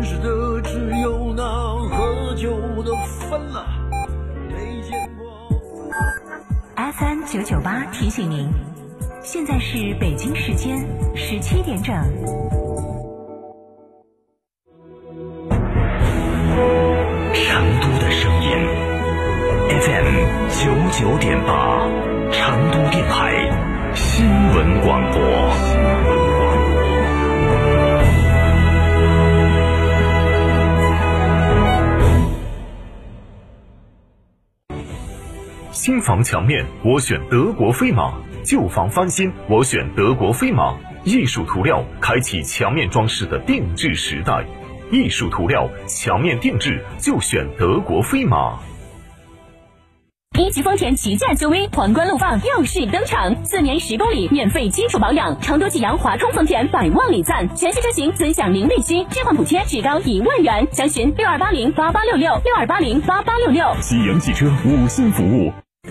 认识的只有那喝酒的分了，没见过。FM 九九八提醒您，现在是北京时间十七点整。成都的声音，FM 九九点八，成都电台新闻广播。新房墙面，我选德国飞马；旧房翻新，我选德国飞马。艺术涂料开启墙面装饰的定制时代。艺术涂料墙面定制就选德国飞马。一级丰田旗舰 SUV 皇冠陆放耀世登场，四年十公里免费基础保养，成都济阳华通丰田百万礼赞，全系车型尊享零利息，置换补贴至高一万元，详询六二八零八八六六六二八零八八六六。济阳汽车五星服务。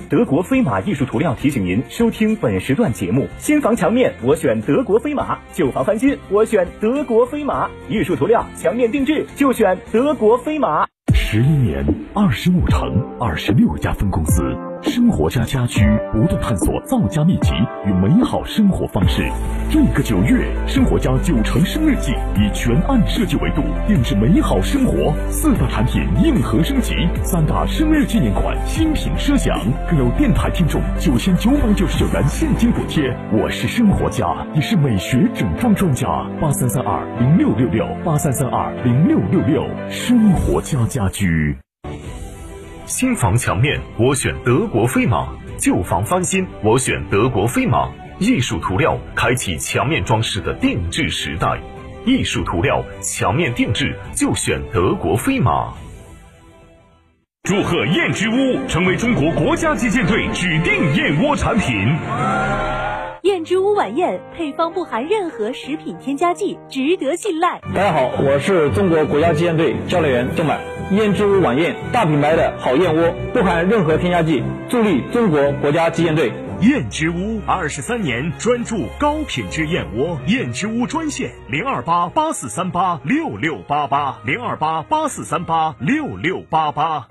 德国飞马艺术涂料提醒您收听本时段节目：新房墙面我选德国飞马，旧房翻新我选德国飞马。艺术涂料墙面定制就选德国飞马。十一年，二十五城，二十六家分公司。生活家家居不断探索造家秘籍与美好生活方式。这个九月，生活家九成生日季以全案设计维度定制美好生活，四大产品硬核升级，三大生日纪念款新品奢享，更有电台听众九千九百九十九元现金补贴。我是生活家，也是美学整装专家。八三三二零六六六八三三二零六六六，生活家家居。新房墙面，我选德国飞马；旧房翻新，我选德国飞马。艺术涂料开启墙面装饰的定制时代。艺术涂料墙面定制就选德国飞马。祝贺燕之屋成为中国国家击剑队指定燕窝产品。燕之屋晚宴配方不含任何食品添加剂，值得信赖。大家好，我是中国国家击剑队教练员郑满。燕之屋晚宴大品牌的好燕窝，不含任何添加剂，助力中国国家击剑队。燕之屋二十三年专注高品质燕窝，燕之屋专线零二八八四三八六六八八零二八八四三八六六八八。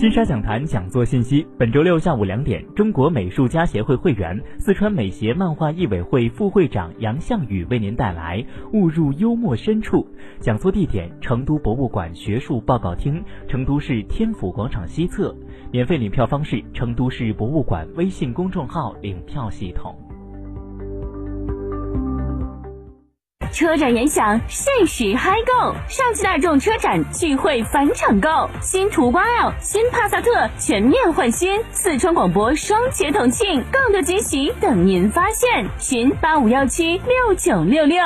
金沙讲坛讲座信息：本周六下午两点，中国美术家协会会员、四川美协漫画艺委会副会长杨向宇为您带来《误入幽默深处》。讲座地点：成都博物馆学术报告厅，成都市天府广场西侧。免费领票方式：成都市博物馆微信公众号领票系统。车展联想，限时嗨购！上汽大众车展聚会返场购，新途观 L、新帕萨特全面换新，四川广播双节同庆，更多惊喜等您发现。寻八五幺七六九六六。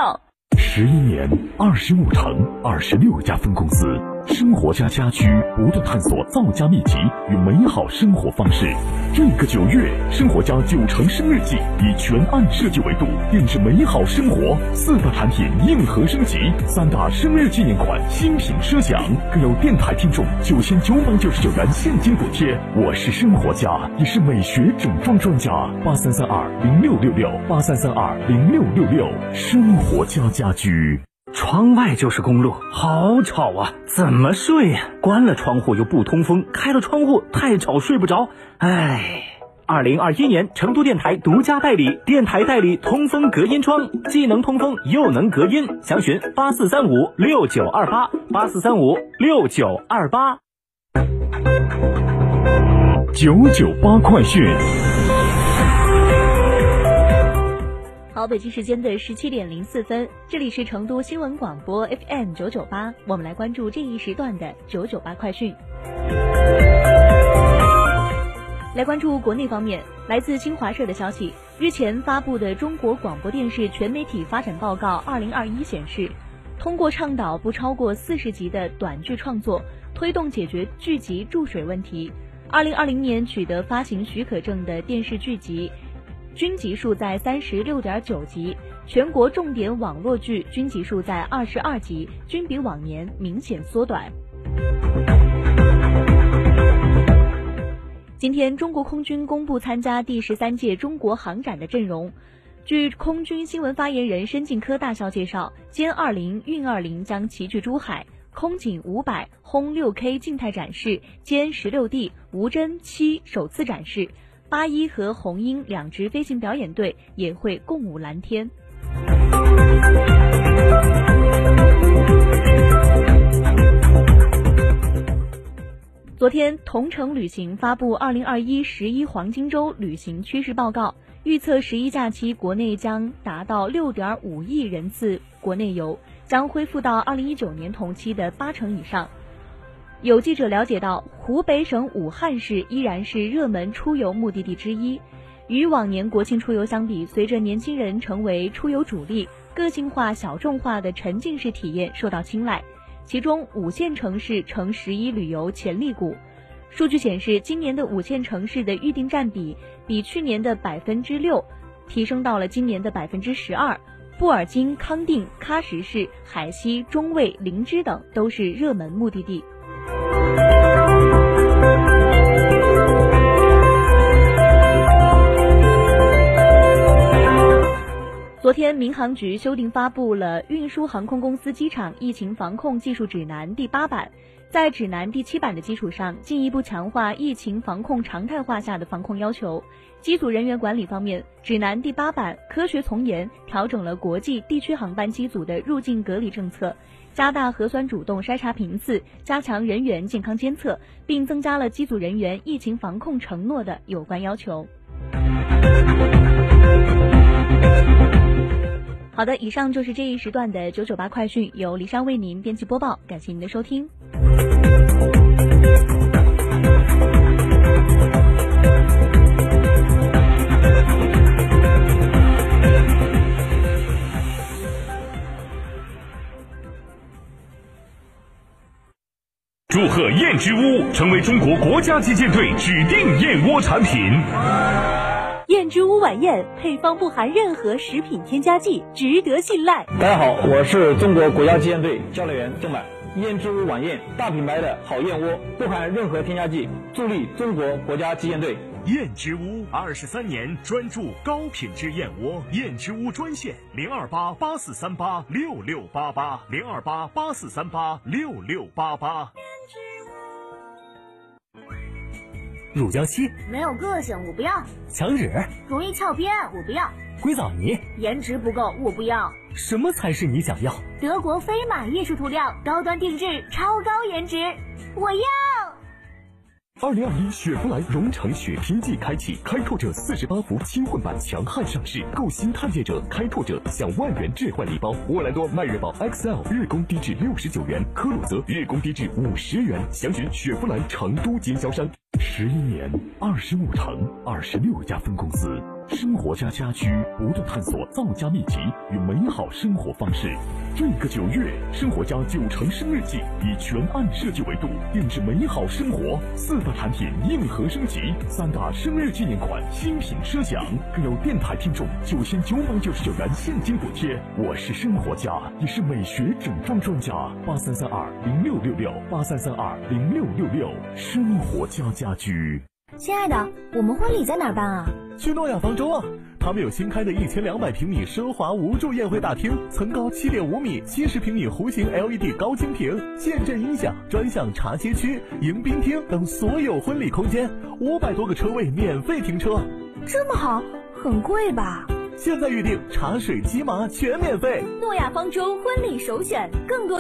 十一年，二十五城，二十六家分公司。生活家家居不断探索造家秘籍与美好生活方式。这个九月，生活家九成生日季以全案设计维度定制美好生活，四大产品硬核升级，三大生日纪念款新品奢享，更有电台听众九千九百九十九元现金补贴。我是生活家，也是美学整装专家。八三三二零六六六八三三二零六六六，生活家家居。窗外就是公路，好吵啊！怎么睡呀、关了窗户又不通风，开了窗户太吵睡不着。唉，二零二一年成都电台独家代理，电台代理通风隔音窗，既能通风又能隔音。详询八四三五六九二八八四三五六九二八。九九八快讯。好，北京时间的十七点零四分，这里是成都新闻广播 FM 九九八，我们来关注这一时段的九九八快讯。来关注国内方面，来自新华社的消息，日前发布的《中国广播电视全媒体发展报告（二零二一）》显示，通过倡导不超过四十集的短剧创作，推动解决剧集注水问题。二零二零年取得发行许可证的电视剧集。均集数在三十六点九集，全国重点网络剧均集数在二十二集，均比往年明显缩短。今天，中国空军公布参加第十三届中国航展的阵容，据空军新闻发言人申进科大校介绍，歼二零、运二零将齐聚珠海，空警五百、轰六 K 静态展示，歼十六 D、无侦七首次展示，八一和红鹰两支飞行表演队也会共舞蓝天。昨天，同程旅行发布二零二一十一黄金周旅行趋势报告，预测十一假期国内将达到六点五亿人次国内游，将恢复到二零一九年同期的八成以上。有记者了解到，湖北省武汉市依然是热门出游目的地之一。与往年国庆出游相比，随着年轻人成为出游主力，个性化、小众化的沉浸式体验受到青睐。其中，五线城市成十一旅游潜力股。数据显示，今年的五线城市的预订占比比去年的百分之六提升到了今年的百分之十二。布尔津、康定、喀什市、海西、中卫、林芝等都是热门目的地。昨天，民航局修订发布了《运输航空公司机场疫情防控技术指南》第八版，在指南第七版的基础上，进一步强化疫情防控常态化下的防控要求。机组人员管理方面，指南第八版科学从严调整了国际地区航班机组的入境隔离政策，加大核酸主动筛查频次，加强人员健康监测，并增加了机组人员疫情防控承诺的有关要求。好的，以上就是这一时段的九九八快讯，由黎珊为您编辑播报，感谢您的收听。祝贺燕之屋成为中国国家击剑队指定燕窝产品。燕之屋晚宴配方不含任何食品添加剂，值得信赖。大家好，我是中国国家击剑队教练员郑满。燕之屋晚宴，大品牌的好燕窝，不含任何添加剂，助力中国国家击剑队。燕之屋二十三年专注高品质燕窝，燕之屋专线零二八八四三八六六八八零二八八四三八六六八八。乳胶漆没有个性，我不要；墙纸容易翘边，我不要；硅藻泥颜值不够，我不要。什么才是你想要？德国飞马艺术涂料，高端定制，超高颜值，我要。二零二一雪佛兰荣城雪拼季开启，开拓者四十八伏轻混版强悍上市，购新探界者、开拓者享万元置换礼包。沃兰多迈锐宝 XL 日供低至六十九元，科鲁泽日供低至五十元。详询雪佛兰成都经销商。十一年，二十五城，二十六家分公司。生活家家居不断探索造家秘籍与美好生活方式。这个九月，生活家九成生日季以全案设计维度定制美好生活，四大产品硬核升级，三大生日纪念款新品奢享，更有电台听众九千九百九十九元现金补贴。我是生活家，也是美学整装专家。八三三二零六六六八三三二零六六六，生活家家居。亲爱的，我们婚礼在哪办啊？去诺亚方舟啊！他们有新开的一千两百平米奢华无柱宴会大厅，层高七点五米，七十平米弧形 LED 高清屏，现阵音响，专项茶歇区、迎宾厅等所有婚礼空间，五百多个车位免费停车。这么好，很贵吧？现在预定茶水、鸡麻全免费。诺亚方舟婚礼首选，更多。